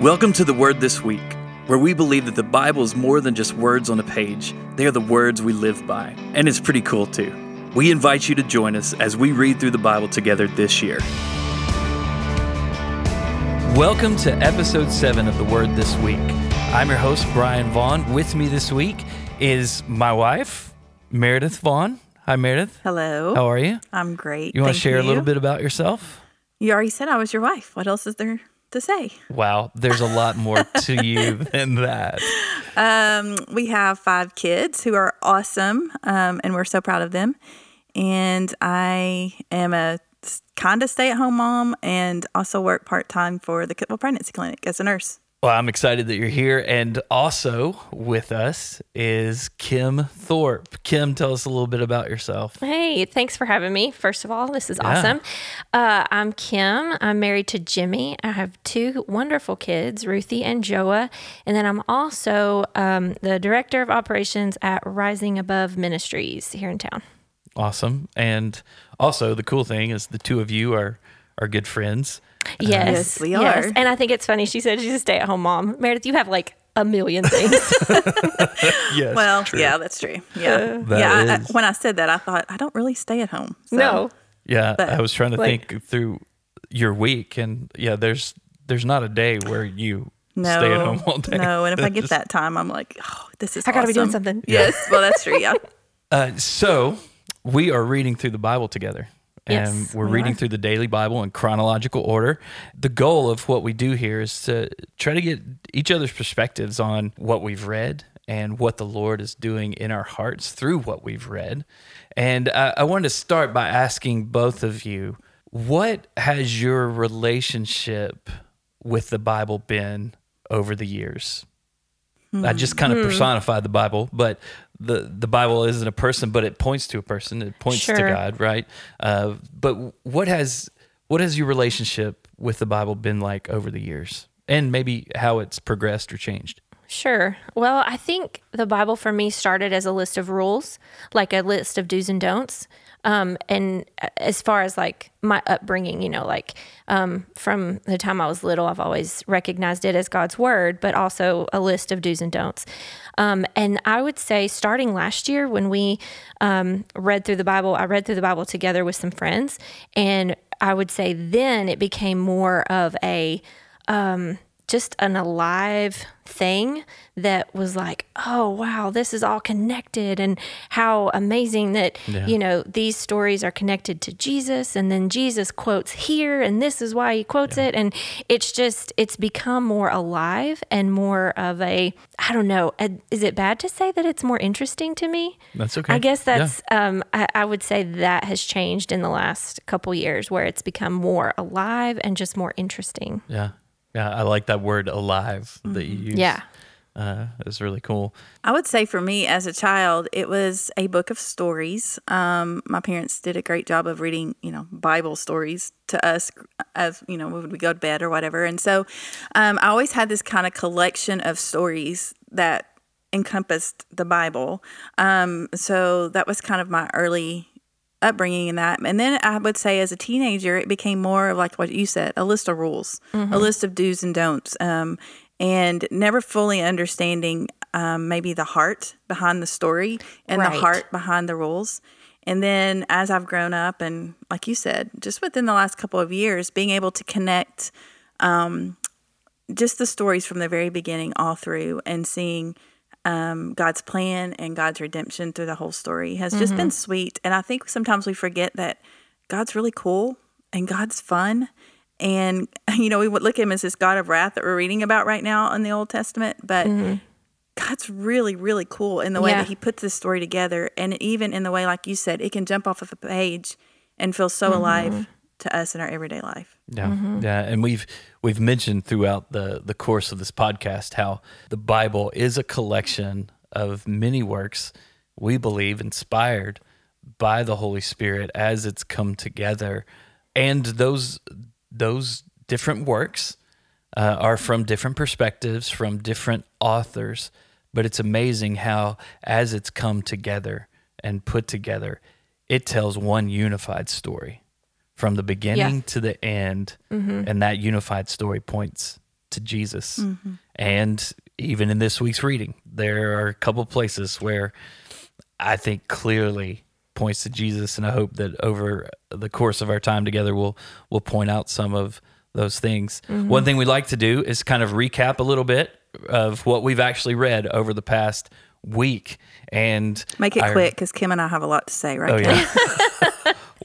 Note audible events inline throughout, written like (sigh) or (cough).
Welcome to the Word This Week, where we believe that the Bible is more than just words on a page. They are the words we live by, and it's pretty cool too. We invite you to join us as we read through the Bible together this year. Welcome to episode 7 of the Word This Week. I'm your host, Bryan Vaughn. With me this week is my wife, Meredith Vaughn. Hi, Meredith. Hello. How are you? I'm great. You want to Thank share a little bit about yourself? You already said I was your wife. What else is there to say? Wow, there's a lot more (laughs) to you than that. Um, we have five kids who are awesome, um, and we're so proud of them. And I am a kind of stay at home mom and also work part time for the Cookeville Pregnancy Clinic as a nurse. Well, I'm excited that you're here. And also with us is Kim Thorpe. Kim, tell us a little bit about yourself. Hey, thanks for having me. First of all, this is Yeah. awesome. Uh, I'm Kim. I'm married to Jimmy. I have two wonderful kids, Ruthie and Joa. And then I'm also um, the director of operations at Rising Above Ministries here in town. Awesome. And also, the cool thing is the two of you are, are good friends. Yes, Yes, we yes. are. And I think it's funny. She said she's a stay at home mom. Meredith, you have like a million things. (laughs) Yes. Well, true. yeah, that's true. Yeah, That yeah. I, I, when I said that, I thought I don't really stay at home. So. no. Yeah. but, I was trying to like- think through your week. And yeah, there's there's not a day where you No, stay at home all day. no. And if I get (laughs) that time, I'm like, oh, this is. I gotta be doing awesome. something. Yes, well, that's true. Yeah. (laughs) Uh, so we are reading through the Bible together. And Yes, we're we reading are. through the daily Bible in chronological order. The goal of what we do here is to try to get each other's perspectives on what we've read and what the Lord is doing in our hearts through what we've read. And I, I wanted to start by asking both of you what has your relationship with the Bible been over the years? I just kind of personified the Bible, but the the Bible isn't a person, but it points to a person. It points to God, right? Uh, but what has what has your relationship with the Bible been like over the years, and maybe how it's progressed or changed? Sure. Well, I think the Bible for me started as a list of rules, like a list of do's and don'ts. Um, and as far as like my upbringing, you know, like um, from the time I was little, I've always recognized it as God's word, but also a list of do's and don'ts. Um, and I would say, starting last year when we um, read through the Bible, I read through the Bible together with some friends, and I would say then it became more of a um, just an alive thing that was like, oh, wow, this is all connected. And how amazing that, Yeah. you know, these stories are connected to Jesus. And then Jesus quotes here, and this is why he quotes it. And it's just, it's become more alive and more of a, I don't know, a, is it bad to say that it's more interesting to me? That's okay. I guess Yeah. that's, um, I, I would say that has changed in the last couple years where it's become more alive and just more interesting. Yeah, yeah, I like that word "alive" that you use. Yeah. uh, it's really cool. I would say for me as a child, it was a book of stories. Um, my parents did a great job of reading, you know, Bible stories to us as, you know, when we go to bed or whatever. And so um, I always had this kind of collection of stories that encompassed the Bible. Um, so that was kind of my early upbringing in that. And then I would say as a teenager, it became more of like what you said, a list of rules, a list of do's and don'ts. Um, and never fully understanding um, maybe the heart behind the story and the heart behind the rules. And then as I've grown up, and like you said, just within the last couple of years, being able to connect um, just the stories from the very beginning all through and seeing um, God's plan and God's redemption through the whole story has just mm-hmm. been sweet. And I think sometimes we forget that God's really cool and God's fun. And, (laughs) you know, we would look at him as this God of wrath that we're reading about right now in the Old Testament. But mm-hmm. God's really, really cool in the way Yeah. that he puts this story together. And even in the way, like you said, it can jump off of a page and feel so mm-hmm. alive to us in our everyday life. Yeah, yeah, and we've we've mentioned throughout the the course of this podcast how the Bible is a collection of many works we believe inspired by the Holy Spirit as it's come together, and those those different works uh, are from different perspectives, from different authors. But it's amazing how, as it's come together and put together, it tells one unified story from the beginning to the end, mm-hmm. and that unified story points to Jesus. Mm-hmm. And even in this week's reading, there are a couple places where I think clearly points to Jesus, and I hope that over the course of our time together, we'll we'll point out some of those things. Mm-hmm. One thing we like to do is kind of recap a little bit of what we've actually read over the past week, and Make it I- quick because Kim and I have a lot to say right Oh now. yeah. (laughs)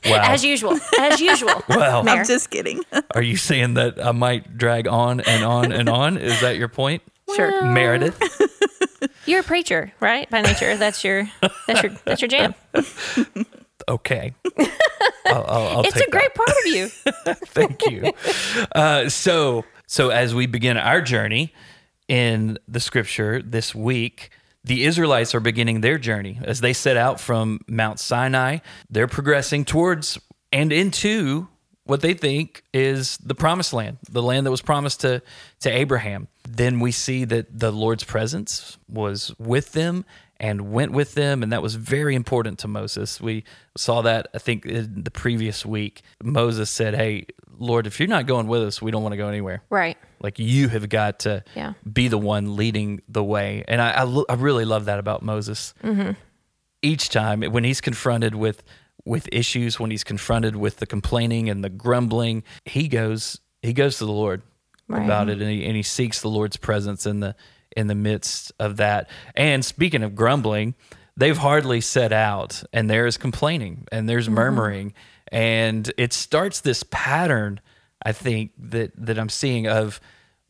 wow. As usual. As usual. (laughs) Well, Mayor. I'm just kidding. (laughs) are you saying that I might drag on and on and on? Is that your point, sure. Meredith? (laughs) You're a preacher, right? By nature. That's your that's your that's your jam. Okay. I'll, I'll, I'll It's take a great part of you. Thank you. Uh, so, so as we begin our journey in the scripture this week, the Israelites are beginning their journey as they set out from Mount Sinai. They're progressing towards and into what they think is the promised land, the land that was promised to, to Abraham. Then we see that the Lord's presence was with them and went with them, and that was very important to Moses. We saw that, I think, in the previous week. Moses said, Hey, Lord, if you're not going with us, we don't want to go anywhere. Right. Like you have got to Yeah. be the one leading the way. And I, I, lo- I really love that about Moses. Mm-hmm. Each time when he's confronted with with issues, when he's confronted with the complaining and the grumbling, he goes he goes to the Lord Right. about it, and he, and he seeks the Lord's presence in the in the midst of that. And speaking of grumbling, they've hardly set out, and there is complaining and there's mm-hmm. murmuring, and it starts this pattern. I think that that I'm seeing of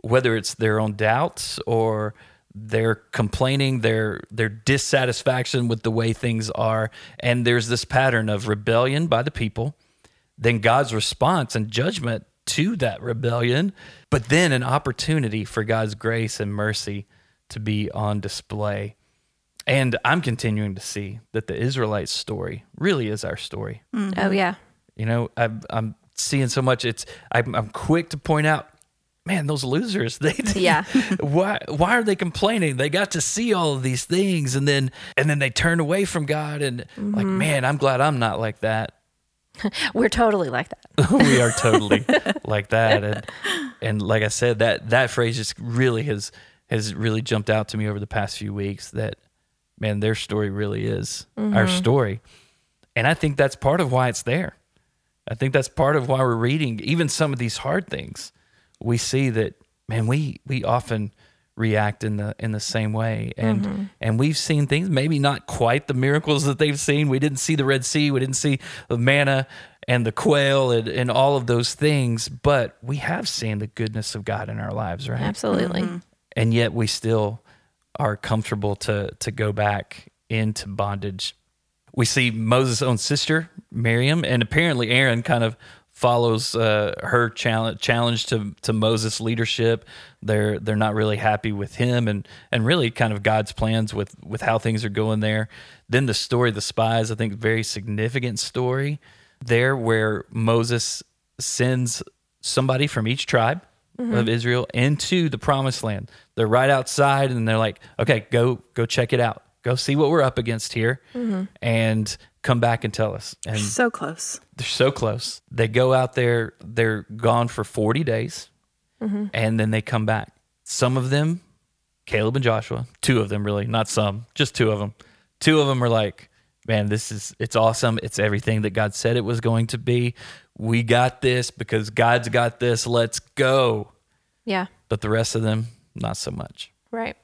whether it's their own doubts or their complaining, their their dissatisfaction with the way things are, and there's this pattern of rebellion by the people, then God's response and judgment to that rebellion, but then an opportunity for God's grace and mercy to be on display. And I'm continuing to see that the Israelites' story really is our story. Mm-hmm. Oh yeah. You know, I'm, I'm seeing so much. It's I'm, I'm quick to point out, man, those losers. (laughs) They Yeah. (laughs) why why are they complaining? They got to see all of these things, and then and then they turn away from God, and like, mm-hmm. man, I'm glad I'm not like that. (laughs) We're totally like that. we are totally like that, and and like I said, that that phrase just really has has really jumped out to me over the past few weeks. That man, their story really is our mm-hmm. story, and I think that's part of why it's there. I think that's part of why we're reading even some of these hard things. We see that man, we we often react in the in the same way and mm-hmm. and we've seen things maybe not quite the miracles that they've seen we didn't see the red sea we didn't see the manna and the quail and, and all of those things but we have seen the goodness of god in our lives right Absolutely. Mm-hmm. and yet we still are comfortable to to go back into bondage. We see Moses' own sister Miriam, and apparently Aaron kind of follows uh, her challenge challenge to to Moses' leadership. They're they're not really happy with him, and and really kind of God's plans with with how things are going there. Then the story of the spies, I think, very significant story there, where Moses sends somebody from each tribe of Israel into the promised land. They're right outside and they're like, okay, go go check it out. Go see what we're up against here mm-hmm. and come back and tell us. And So close. they're so close. They go out there, they're gone for 40 days mm-hmm. and then they come back. Some of them, Caleb and Joshua, two of them really, not some, just two of them. Two of them are like, man, this is, it's awesome. It's everything that God said it was going to be. We got this because God's got this. Let's go. Yeah. But the rest of them, not so much. Right.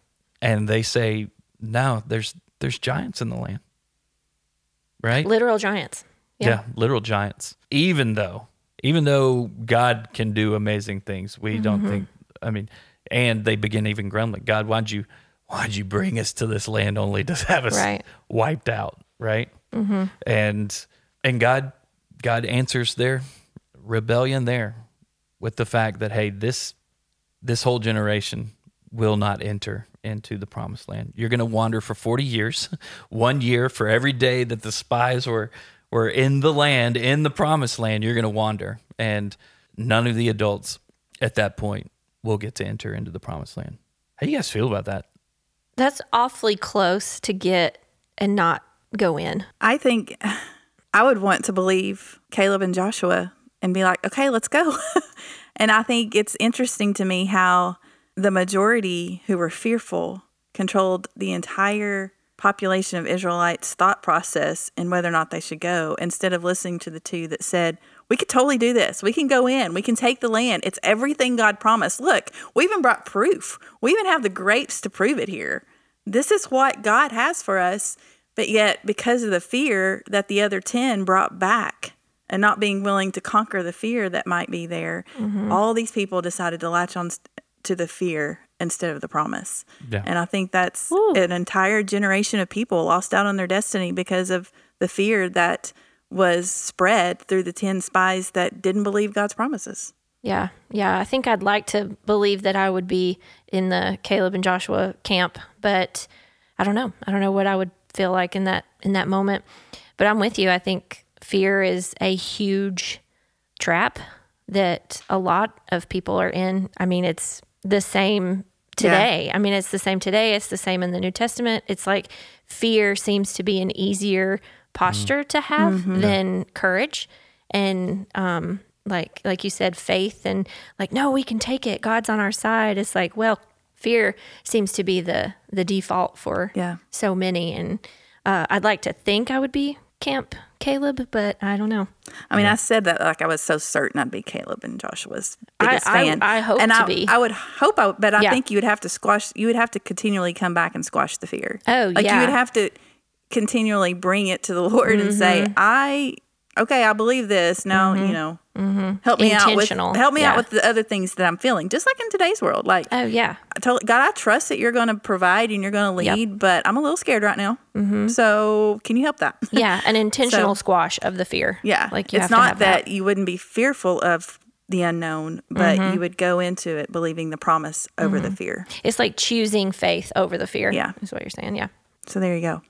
And they say, no, there's, there's giants in the land. Right? Literal giants. Yeah. literal giants. Even though, even though God can do amazing things, we don't mm-hmm. think. I mean, and they begin even grumbling. God, why'd you, why'd you bring us to this land only to have us Right. wiped out? Right. Mm-hmm. And and God, God answers their rebellion there with the fact that hey, this this whole generation will not enter into the promised land. You're going to wander for 40 years, (laughs) one year for every day that the spies were were in the land, in the promised land, you're going to wander and none of the adults at that point will get to enter into the promised land. How do you guys feel about that? That's awfully close to get and not go in. I think I would want to believe Caleb and Joshua and be like, okay, let's go. (laughs) and I think it's interesting to me how the majority who were fearful controlled the entire population of Israelites' thought process in whether or not they should go, instead of listening to the two that said, We could totally do this. We can go in. We can take the land. It's everything God promised. Look, we even brought proof. We even have the grapes to prove it here. This is what God has for us. But yet, because of the fear that the other 10 brought back and not being willing to conquer the fear that might be there, mm-hmm. all these people decided to latch on to the fear instead of the promise. Yeah. And I think that's an entire generation of people lost out on their destiny because of the fear that was spread through the 10 spies that didn't believe God's promises. Yeah, yeah. I think I'd like to believe that I would be in the Caleb and Joshua camp, but I don't know. I don't know what I would feel like in that in that moment. But I'm with you. I think fear is a huge trap that a lot of people are in. I mean, it's the same today. I mean, it's the same today. It's the same in the New Testament. It's like fear seems to be an easier posture to have than courage. And um, like like you said, faith and like, no, we can take it. God's on our side. It's like, well, fear seems to be the the default for Yeah. so many. And uh, I'd like to think I would be Camp Caleb, but I don't know. I mean, I said that like I was so certain I'd be Caleb and Joshua's I- biggest I- fan. I hope and to I, be. I would hope, I, but I Yeah. think you would have to squash. You would have to continually come back and squash the fear. Oh, like you would have to continually bring it to the (laughs) Lord and say, Mm-hmm. "I okay, I believe this. Now you know, Mm-hmm. help me out with help me Yeah. out with the other things that I'm feeling. Just like in today's world, like Oh yeah, I told God, I trust that you're going to provide and you're going to Yep. lead, but I'm a little scared right now. Mm-hmm. So can you help that? (laughs) yeah. An intentional So- squash of the fear. Yeah. like you it's have not to have that, that. you wouldn't be fearful of the unknown, but Mm-hmm. you would go into it believing the promise over the mm-hmm. fear. It's like choosing faith over the fear. Yeah. is what you're saying. Yeah. So there you go.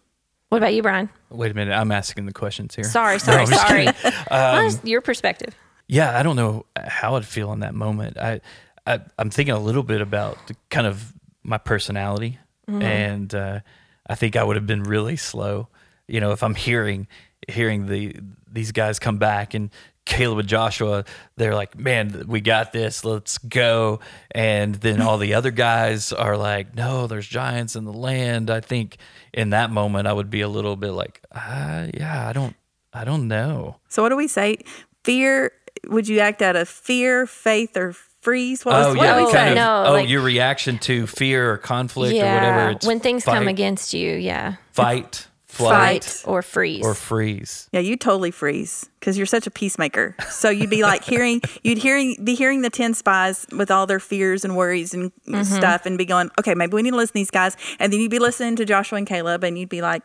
What about you, Bryan? Wait a minute, I'm asking the questions here. Sorry, sorry, (laughs) I'm sorry. kidding. (laughs) What is um, your perspective? Yeah, I don't know how I'd feel in that moment. I, I I'm thinking a little bit about the, kind of my personality, and uh, I think I would have been really slow. You know, if I'm hearing hearing the these guys come back and Caleb and Joshua, they're like, "Man, we got this. Let's go." And then all the other guys are like, "No, there's giants in the land." I think in that moment I would be a little bit like, ah, "Yeah, I don't, I don't know." So what do we say? Fear, would you act out of fear, faith, or freeze? What, was, Oh what yeah, do we Oh, kind of. no, oh, like- your reaction to fear or conflict or whatever. It's when things fight, come against you, yeah, fight, flight, Fight. or freeze. or freeze. Yeah, you totally freeze because you're such a peacemaker. So you'd be like hearing, (laughs) you'd hearing, be hearing the ten spies with all their fears and worries and Mm-hmm. stuff, and be going, okay, maybe we need to listen to these guys, and then you'd be listening to Joshua and Caleb, and you'd be like,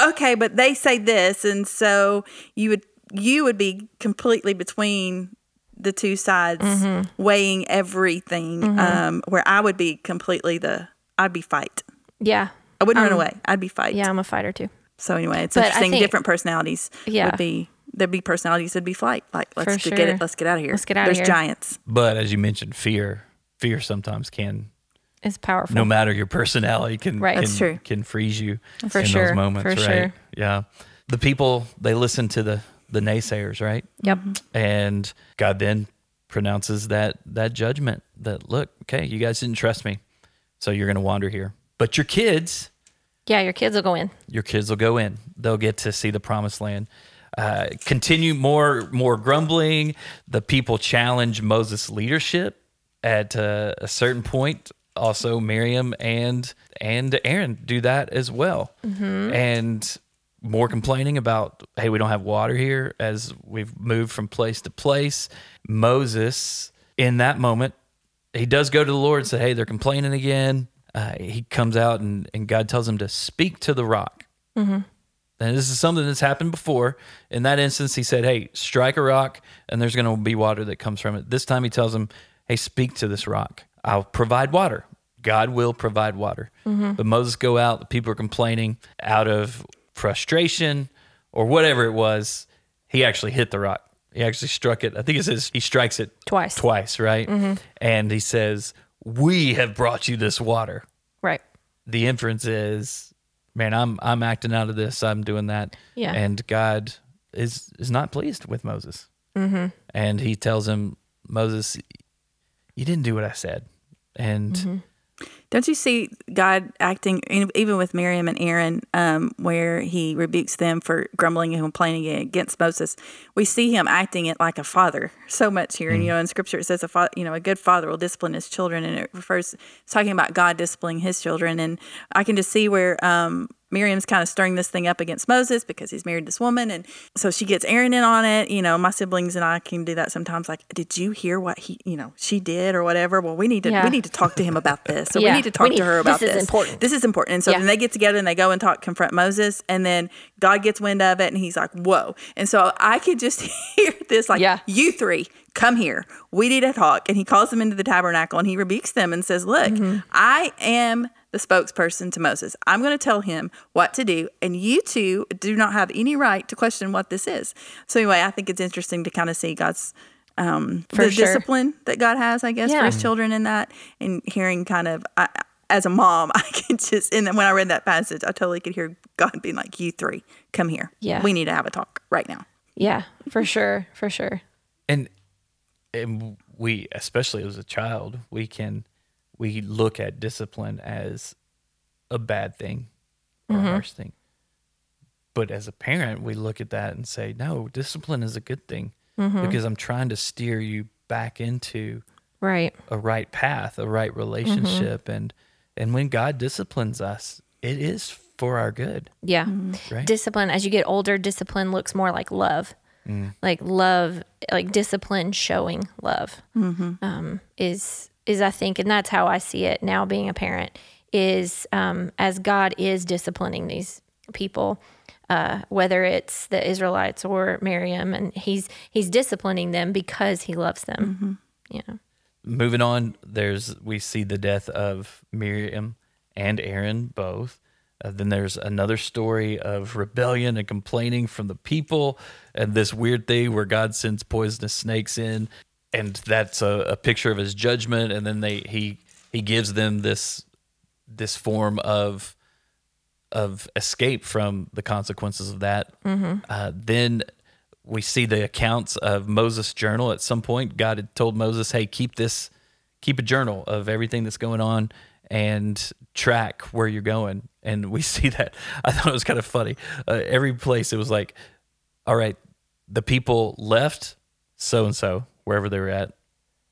okay, but they say this, and so you would, you would be completely between the two sides, Mm-hmm. weighing everything. Um, where I would be completely the, I'd be fight. yeah, I wouldn't run away. I'd be fight. yeah, I'm a fighter too. So anyway, it's But I interesting. think- different personalities Yeah. would be there'd be personalities that'd be flight. Like let's For just get it. Let's get out of here. Let's get out There's here. giants. But as you mentioned, fear, fear sometimes can, It's powerful. no matter your personality, can Right. can, That's true. can freeze you For in sure, those moments, for right? sure. Yeah, the people they listen to the the naysayers, right? Yep. And God then pronounces that that judgment that look, okay, you guys didn't trust me, so you're going to wander here. But your kids, Yeah, your kids will go in. your kids will go in. They'll get to see the promised land. Uh, continue more more grumbling. The people challenge Moses' leadership at uh, a certain point. Also, Miriam and and Aaron do that as well. And more complaining about, hey, we don't have water here as we've moved from place to place. Moses, in that moment, he does go to the Lord and say, hey, they're complaining again. Uh, he comes out and, and God tells him to speak to the rock. And this is something that's happened before. In that instance, he said, Hey, strike a rock, and there's going to be water that comes from it. This time he tells him, Hey, speak to this rock. I'll provide water. God will provide water. But Moses go out, the people are complaining out of frustration or whatever it was. He actually hit the rock. He actually struck it. I think it says he strikes it Twice. Twice, right? And he says, We have brought you this water Right. the inference is, man, I'm I'm acting out of this. I'm doing that. Yeah. And God is is not pleased with Moses. Mm-hmm. And he tells him, Moses, you didn't do what I said. And Don't you see God acting even with Miriam and Aaron, um, where He rebukes them for grumbling and complaining against Moses? We see Him acting it like a father so much here. And you know, in Scripture it says a fa- you know a good father will discipline his children, and it refers it's talking about God disciplining His children. And I can just see where um, Miriam's kind of stirring this thing up against Moses because he's married this woman, and so she gets Aaron in on it. You know, my siblings and I can do that sometimes. Like, did you hear what he, you know, she did or whatever? Well, we need to Yeah. we need to talk to him about this, So Yeah, we need to talk need- to her about this this. is important. This is important. And so Yeah. then they get together and they go and talk, confront Moses, and then God gets wind of it, and he's like, "Whoa!" And so I could just (laughs) hear this, like, Yeah. "You three, come here. We need to talk." And he calls them into the tabernacle and he rebukes them and says, "Look, Mm-hmm. I am." The spokesperson to Moses. I'm going to tell him what to do, and you two do not have any right to question what this is. So, anyway, I think it's interesting to kind of see God's um, For the sure. discipline that God has, I guess, for his children in that, and hearing kind of, I, as a mom, (laughs) I could just, and then when I read that passage, I totally could hear God being like, "You three, come here. Yeah. we need to have a talk right now." Yeah, for sure, for sure. and and we especially as a child we can we look at discipline as a bad thing or a mm-hmm. harsh thing. But as a parent we look at that and say no discipline is a good thing mm-hmm. because i'm trying to steer you back into Right. a right path a right mm-hmm. relationship. And and when god disciplines us it is for our good. Yeah. right? Discipline, as you get older, discipline looks more like love. Mm. Like love, like discipline showing love um, is, is I think, and that's how I see it now being a parent, is um, as God is disciplining these people. Uh, whether it's the Israelites or Miriam, and he's he's disciplining them because he loves them. You know, moving on there's we see the death of miriam and aaron both uh, then there's another story of rebellion and complaining from the people and this weird thing where god sends poisonous snakes in and that's a, a picture of his judgment and then they he he gives them this this form of of escape from the consequences of that. Uh, then we see the accounts of Moses' journal. At some point, God had told Moses, "Hey, keep this, keep a journal of everything that's going on and track where you're going." And we (laughs) see that. I thought it was kind of funny. Uh, every place it was like, "All right, the people left so and so wherever they were at,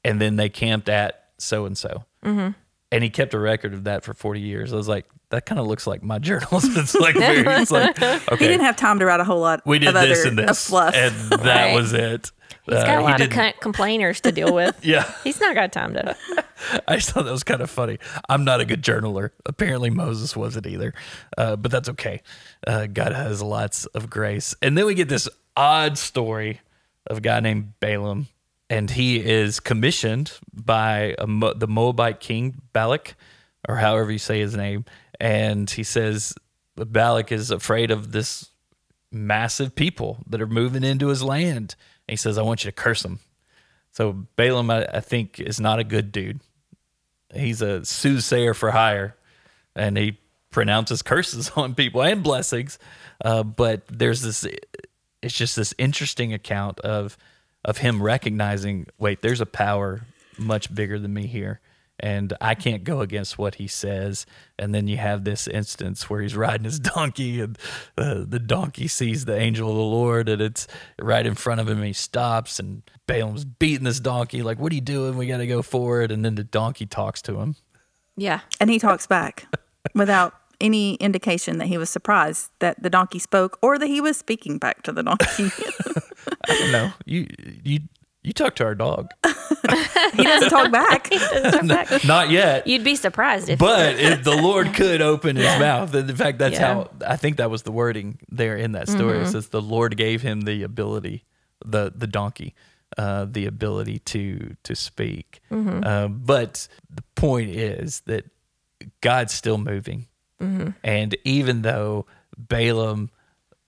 and then they camped at so and so." and he kept a record of that for 40 years. I was like, that kind of looks like my (laughs) journals. it's like very, it's like, (laughs) okay, He didn't have time to write a whole lot. we did of this other, and of this, fluff. and that Right. was it. he's got Uh, a lot of didn't- complainers to deal with. (laughs) Yeah, He's not got time to. I just thought that was kind of funny. I'm not a good journaler. Apparently, Moses wasn't either, uh, but that's okay. Uh, God has lots of grace. And then we get this odd story of a guy named Balaam, and he is commissioned by Mo- the Moabite king Balak, or however you say his name, and he says Balak is afraid of this massive people that are moving into his land. And he says, "I want you to curse them." So Balaam, I, I think, is not a good dude. He's a soothsayer for hire, and he pronounces curses (laughs) on people and blessings. Uh, but there's this, it's just this interesting account of of him recognizing, wait, there's a power much bigger than me here, and I can't go against what he says. And then you have this instance where he's riding his donkey, and uh, the donkey sees the angel of the Lord, and it's right in front of him. And he stops, and Balaam's beating this donkey, like, "What are you doing? We got to go forward." And then the donkey talks to him. Yeah. and he talks back without any indication that he was surprised that the donkey spoke or that he was speaking back to the donkey. (laughs) (laughs) I don't know. You you you talk to our dog. (laughs) he doesn't talk back. Not yet. You'd be surprised if. but if the Lord could open his mouth. In fact, that's Yeah. how I think that was the wording there in that story. It says the Lord gave him the ability, the the donkey, uh, the ability to to speak. Uh, but the point is that God's still moving, and even though Balaam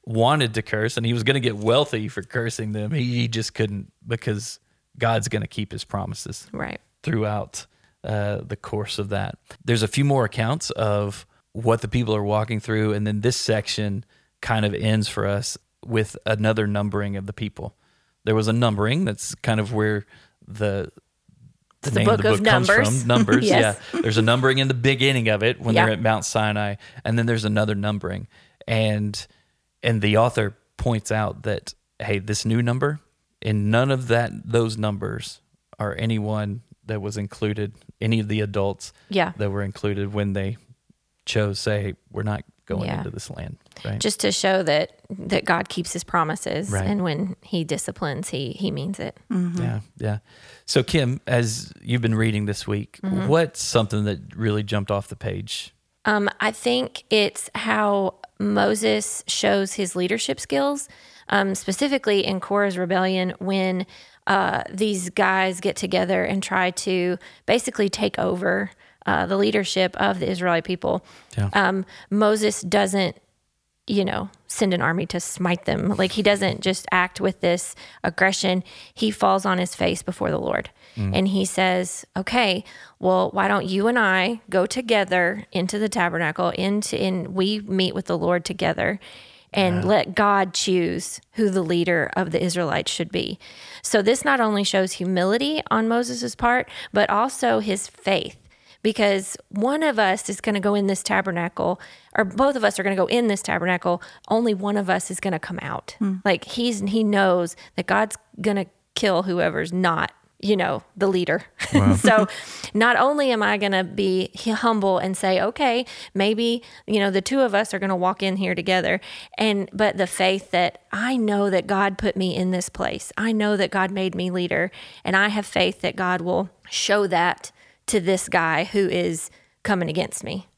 wanted to curse and he was going to get wealthy for cursing them, he, he just couldn't because God's going to keep his promises right. throughout uh, the course of that. There's a few more accounts of what the people are walking through, and then this section kind of ends for us with another numbering of the people. There was a numbering that's kind of where the the, the name book of the of book comes Numbers. from. Numbers, (laughs) Yes. yeah. There's a numbering in the beginning of it when Yeah. they're at Mount Sinai, and then there's another numbering, and and the author points out that hey, this new number, in none of that those numbers are anyone that was included, any of the adults Yeah. that were included when they chose say hey, we're not going Yeah. into this land, right? Just to show that that God keeps his promises Right. and when he disciplines, he he means it. Yeah, yeah. So Kim, as you've been reading this week, Mm-hmm. what's something that really jumped off the page? Um, I think it's how Moses shows his leadership skills, um, specifically in Korah's rebellion when uh, these guys get together and try to basically take over uh, the leadership of the Israeli people. Yeah. Um, Moses doesn't you know, send an army to smite them. Like he doesn't just act with this aggression. He falls on his face before the Lord. Mm. And he says, "Okay, well, why don't you and I go together into the tabernacle into and we meet with the Lord together and let God choose who the leader of the Israelites should be." So this not only shows humility on Moses' part, but also his faith because one of us is going to go in this tabernacle or both of us are going to go in this tabernacle only one of us is going to come out. Hmm. Like he's he knows that god's going to kill whoever's not you know the leader. (laughs) So not only am i going to be humble and say okay maybe you know the two of us are going to walk in here together and but the faith that i know that god put me in this place. I know that god made me leader and i have faith that god will show that to this guy who is coming against me.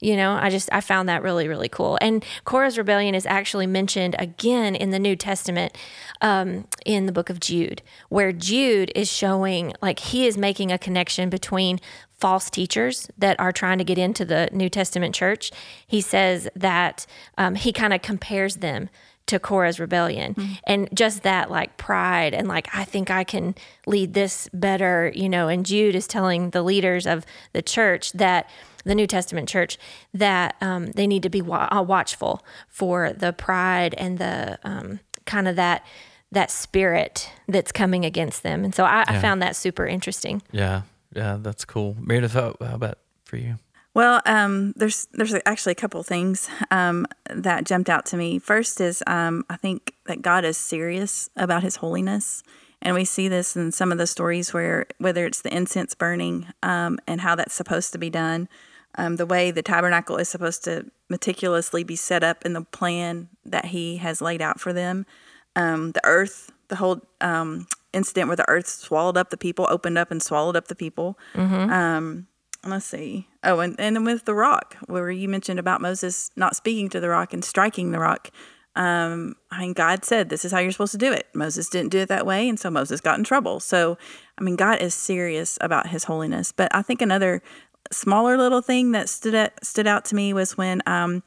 You know, I just I found that really really cool. And Korah's rebellion is actually mentioned again in the New Testament, um, in the book of Jude, where Jude is showing like he is making a connection between false teachers that are trying to get into the New Testament church. He says that um, he kind of compares them to Korah's rebellion. And just that like pride and like, I think I can lead this better, you know. And Jude is telling the leaders of the church that the New Testament church that um, they need to be wa- uh, watchful for the pride and the um, kind of that that spirit that's coming against them. And so I, I found that super interesting. Yeah, yeah, that's cool. Meredith, how, how about for you? Well, um, there's there's actually a couple things um, that jumped out to me. First is um, I think that God is serious about His holiness, and we see this in some of the stories where whether it's the incense burning um, and how that's supposed to be done, um, the way the tabernacle is supposed to meticulously be set up in the plan that He has laid out for them, um, the earth, the whole um, incident where the earth swallowed up the people, opened up and swallowed up the people. Um, let's see. Oh, and, and then with the rock, where you mentioned about Moses not speaking to the rock and striking the rock. Um, I mean, God said this is how you're supposed to do it. Moses didn't do it that way, and so Moses got in trouble. So, I mean, God is serious about His holiness. But I think another smaller little thing that stood out, stood out to me was when um,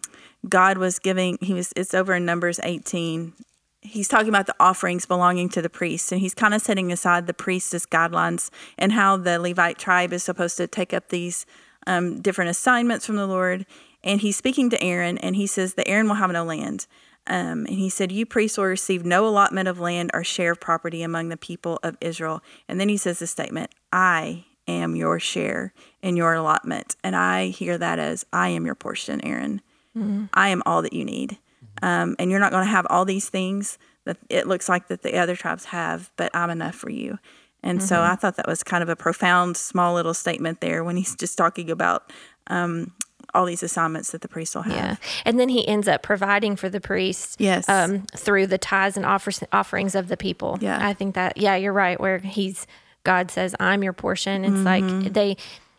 God was giving. He was. It's over in Numbers 18 he's talking about the offerings belonging to the priests and he's kind of setting aside the priestess guidelines and how the levite tribe is supposed to take up these um, different assignments from the lord. And he's speaking to aaron and he says that aaron will have no land. Um, and he said you priests will receive no allotment of land or share of property among the people of israel. And then he says this statement i am your share in your allotment and i hear that as i am your portion aaron. I am all that you need. Um, and you're not going to have all these things that it looks like that the other tribes have, but I'm enough for you. And so I thought that was kind of a profound, small little statement there when he's just talking about um, all these assignments that the priest will have. Yeah. And then he ends up providing for the priests Yes. um, through the tithes and offers, offerings of the people. Yeah. I think that, yeah, you're right. Where he's, God says, I'm your portion. It's Mm-hmm. like they,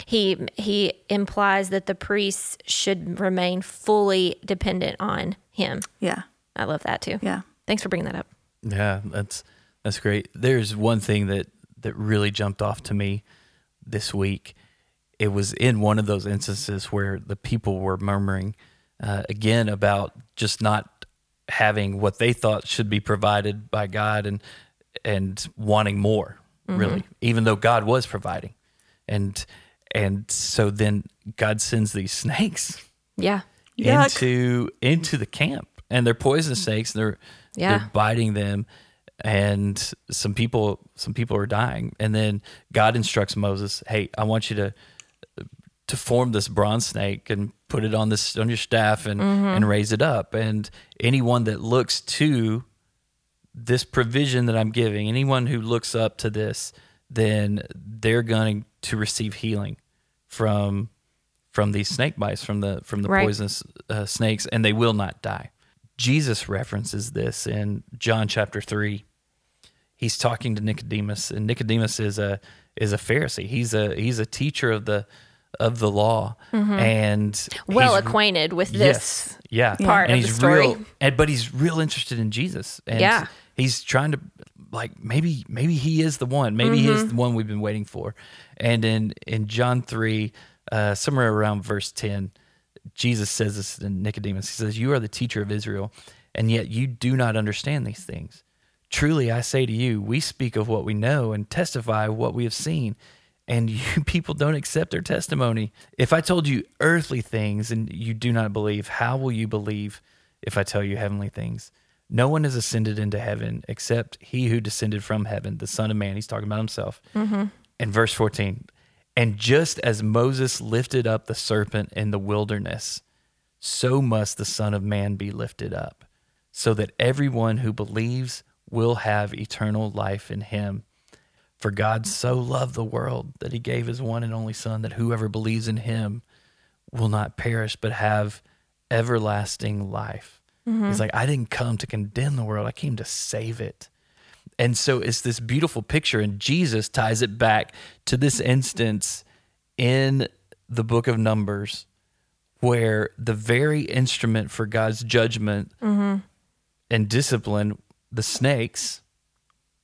he, he implies that the priests should remain fully dependent on him. Yeah. I love that too. Yeah. Thanks for bringing that up. Yeah, that's that's great. There's one thing that that really jumped off to me this week. It was in one of those instances where the people were murmuring uh, again about just not having what they thought should be provided by God and and wanting more, really, even though God was providing. And and so then God sends these snakes Yeah. Yuck. into into the camp, and they're poisonous snakes. And they're Yeah. they're biting them, and some people some people are dying and then god instructs moses hey i want you to to form this bronze snake and put it on this on your staff and mm-hmm. and raise it up and anyone that looks to this provision that i'm giving anyone who looks up to this then they're going to receive healing from from these snake bites from the from the Right. poisonous uh, snakes and they will not die jesus references this in john chapter 3 he's talking to Nicodemus, and Nicodemus is a is a Pharisee. He's a he's a teacher of the of the law, and Mm-hmm. well acquainted with this. Yes, yeah, part and of the story. real, and but he's real interested in Jesus, and Yeah. he's trying to like maybe maybe he is the one, maybe he Mm-hmm. is the one we've been waiting for, and in in John three, uh, somewhere around verse ten, Jesus says this to Nicodemus. He says, "You are the teacher of Israel, and yet you do not understand these things." Truly, I say to you, we speak of what we know and testify what we have seen, and (laughs) you people don't accept our testimony. If I told you earthly things and you do not believe, how will you believe if I tell you heavenly things? No one has ascended into heaven except he who descended from heaven, the Son of Man. He's talking about himself. And verse 14, and just as Moses lifted up the serpent in the wilderness, so must the Son of Man be lifted up, so that everyone who believes will have eternal life in him. For God so loved the world that he gave his one and only Son, that whoever believes in him will not perish, but have everlasting life. Mm-hmm. He's like, I didn't come to condemn the world, I came to save it. And so it's this beautiful picture, and Jesus ties it back to this instance in the book of Numbers where the very instrument for God's judgment mm-hmm. and discipline, the snakes,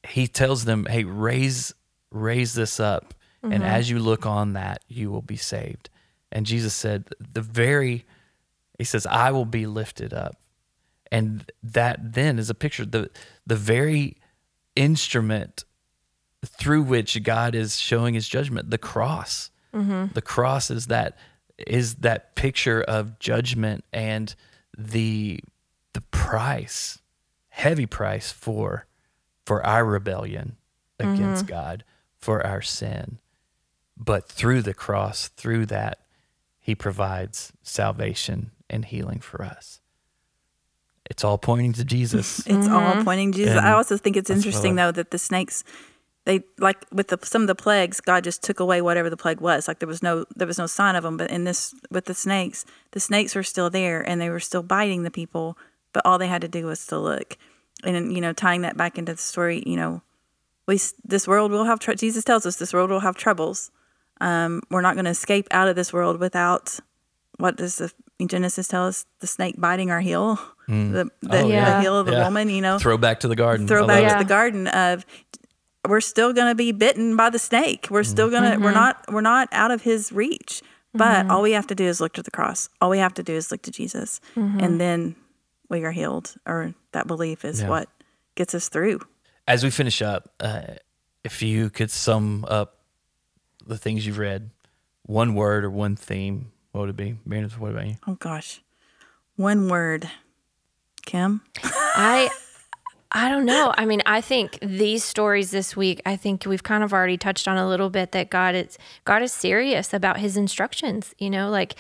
he tells them, Hey, raise raise this up. And mm-hmm. as you look on that, you will be saved. And Jesus said, the very he says, I will be lifted up. And that then is a picture, the the very instrument through which God is showing his judgment, the cross. Mm-hmm. The cross is that is that picture of judgment and the the price, heavy price for for our rebellion against mm-hmm. God, for our sin. But through the cross, through that, he provides salvation and healing for us. It's all pointing to Jesus. (laughs) It's all pointing to Jesus. And I also think it's that's what I interesting though that the snakes, they like with the, some of the plagues, God just took away whatever the plague was. Like there was no there was no sign of them. But in this with the snakes, the snakes were still there and they were still biting the people. But all they had to do was to look. And you know, tying that back into the story, you know, we this world will have tr- Jesus tells us this world will have troubles. Um, we're not going to escape out of this world without what does the Genesis tell us? The snake biting our heel, the the, Oh, yeah. the heel of the Yeah. woman. You know, Throwback to the garden. I throw back it. To the garden of we're still going to be bitten by the snake. We're still going to Mm-hmm. we're not we're not out of his reach. But all we have to do is look to the cross. All we have to do is look to Jesus, Mm-hmm. and then we are healed. Or that belief is Yeah. what gets us through. As we finish up, uh, if you could sum up the things you've read, one word or one theme, what would it be? Meredith, what about you? Oh gosh, one word, Kim. I (laughs) I don't know. I mean, I think these stories this week, I think we've kind of already touched on a little bit that God is God is serious about his instructions, you know, like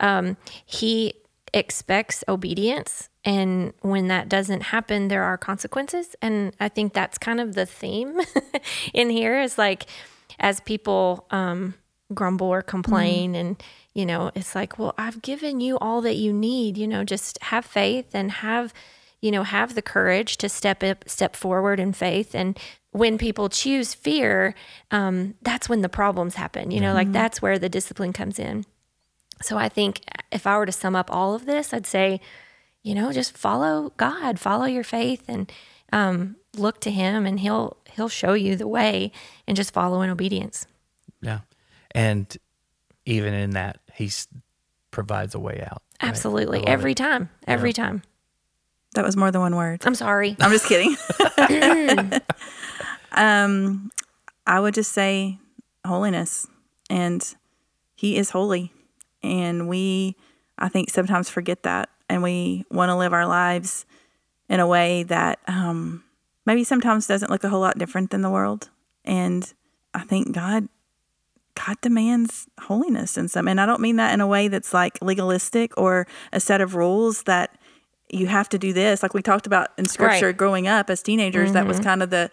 um he expects obedience and when that doesn't happen there are consequences and I think that's kind of the theme (laughs) in here is like as people um grumble or complain and you know it's like well I've given you all that you need you know just have faith and have you know have the courage to step up step forward in faith. And when people choose fear um, that's when the problems happen you know like that's where the discipline comes in. So i think if i were to sum up all of this i'd say you know just follow god follow your faith and um, look to him and he'll he'll show you the way and just follow in obedience. Yeah. And even in that, he provides a way out. right? absolutely every it. time every time That was more than one word. i'm sorry I'm just kidding. (laughs) (laughs) um, I would just say holiness, and He is holy, and we, I think, sometimes forget that, and we want to live our lives in a way that um, maybe sometimes doesn't look a whole lot different than the world. And I think God God demands holiness in some. And I don't mean that in a way that's like legalistic or a set of rules that you have to do this. Like we talked about in scripture Right. growing up as teenagers, that was mm-hmm. kind of the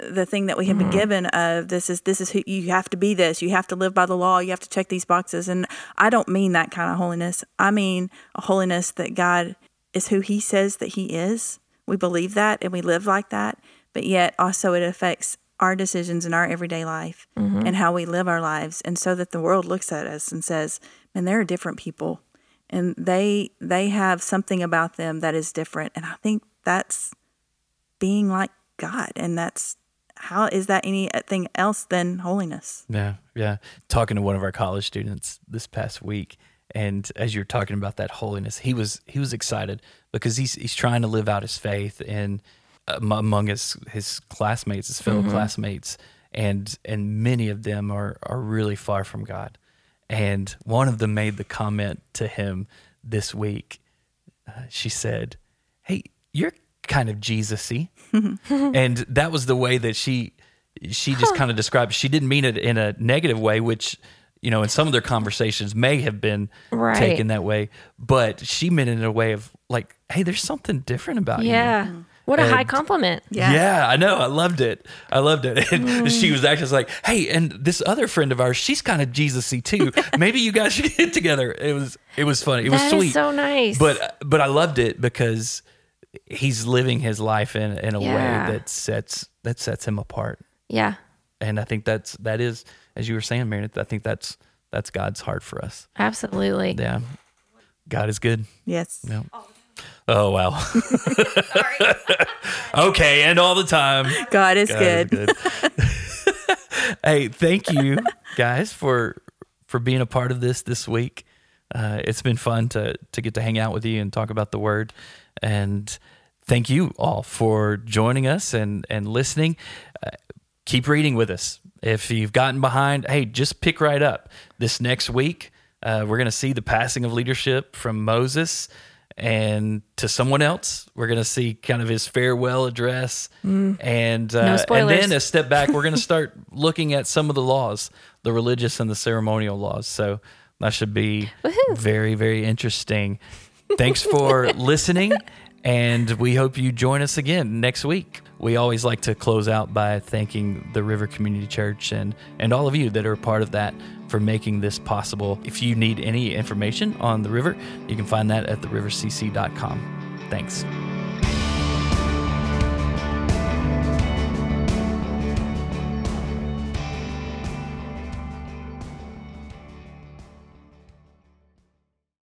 the thing that we have been mm-hmm. given of this is this is who you have to be this. You have to live by the law. You have to check these boxes. And i don't mean that kind of holiness. I mean a holiness that god is who he says that he is. We believe that and we live like that. But yet also it affects our decisions in our everyday life mm-hmm. and how we live our lives and so that the world looks at us and says man there are different people. And they they have something about them that is different and i think that's being like god and that's how is that anything else than holiness? Yeah, yeah. Talking to one of our college students this past week, and as you're talking about that holiness, he was he was excited because he's he's trying to live out his faith and among his his classmates, his fellow classmates, and and many of them are are really far from God. And one of them made the comment to him this week. Uh, she said, "Hey, you're kind of Jesus-y." (laughs) and that was the way that she she just kind of described she didn't mean it in a negative way which you know in some of their conversations may have been Right. taken that way but she meant it in a way of like hey there's something different about you Yeah. What a high compliment. Yeah. yeah, I know. I loved it. I loved it. (laughs) And mm. she was actually like, "Hey, and this other friend of ours, she's kind of Jesus-y too. (laughs) Maybe you guys should get together." It was it was funny. It was That is sweet. so nice. But but I loved it because he's living his life in in a Yeah. way that sets that sets him apart. Yeah. And I think that's that is as you were saying, Meredith. I think that's that's God's heart for us. Absolutely. Yeah, God is good. yes Yeah. Oh wow. (laughs) okay, and all the time. god is God good is good. (laughs) hey, thank you guys for for being a part of this this week. Uh, it's been fun to to get to hang out with you and talk about the word. And thank you all for joining us and and listening. Uh, keep reading with us. If you've gotten behind, hey, just pick right up. This next week, uh, we're going to see the passing of leadership from Moses and to someone else. We're going to see kind of his farewell address, and uh, and then a step back, we're going to start (laughs) looking at some of the laws, the religious and the ceremonial laws. So that should be Woohoo. very very interesting. Thanks for (laughs) listening, and we hope you join us again next week. We always like to close out by thanking the River Community Church and, and all of you that are part of that for making this possible. If you need any information on the river, you can find that at therivercc.com. Thanks.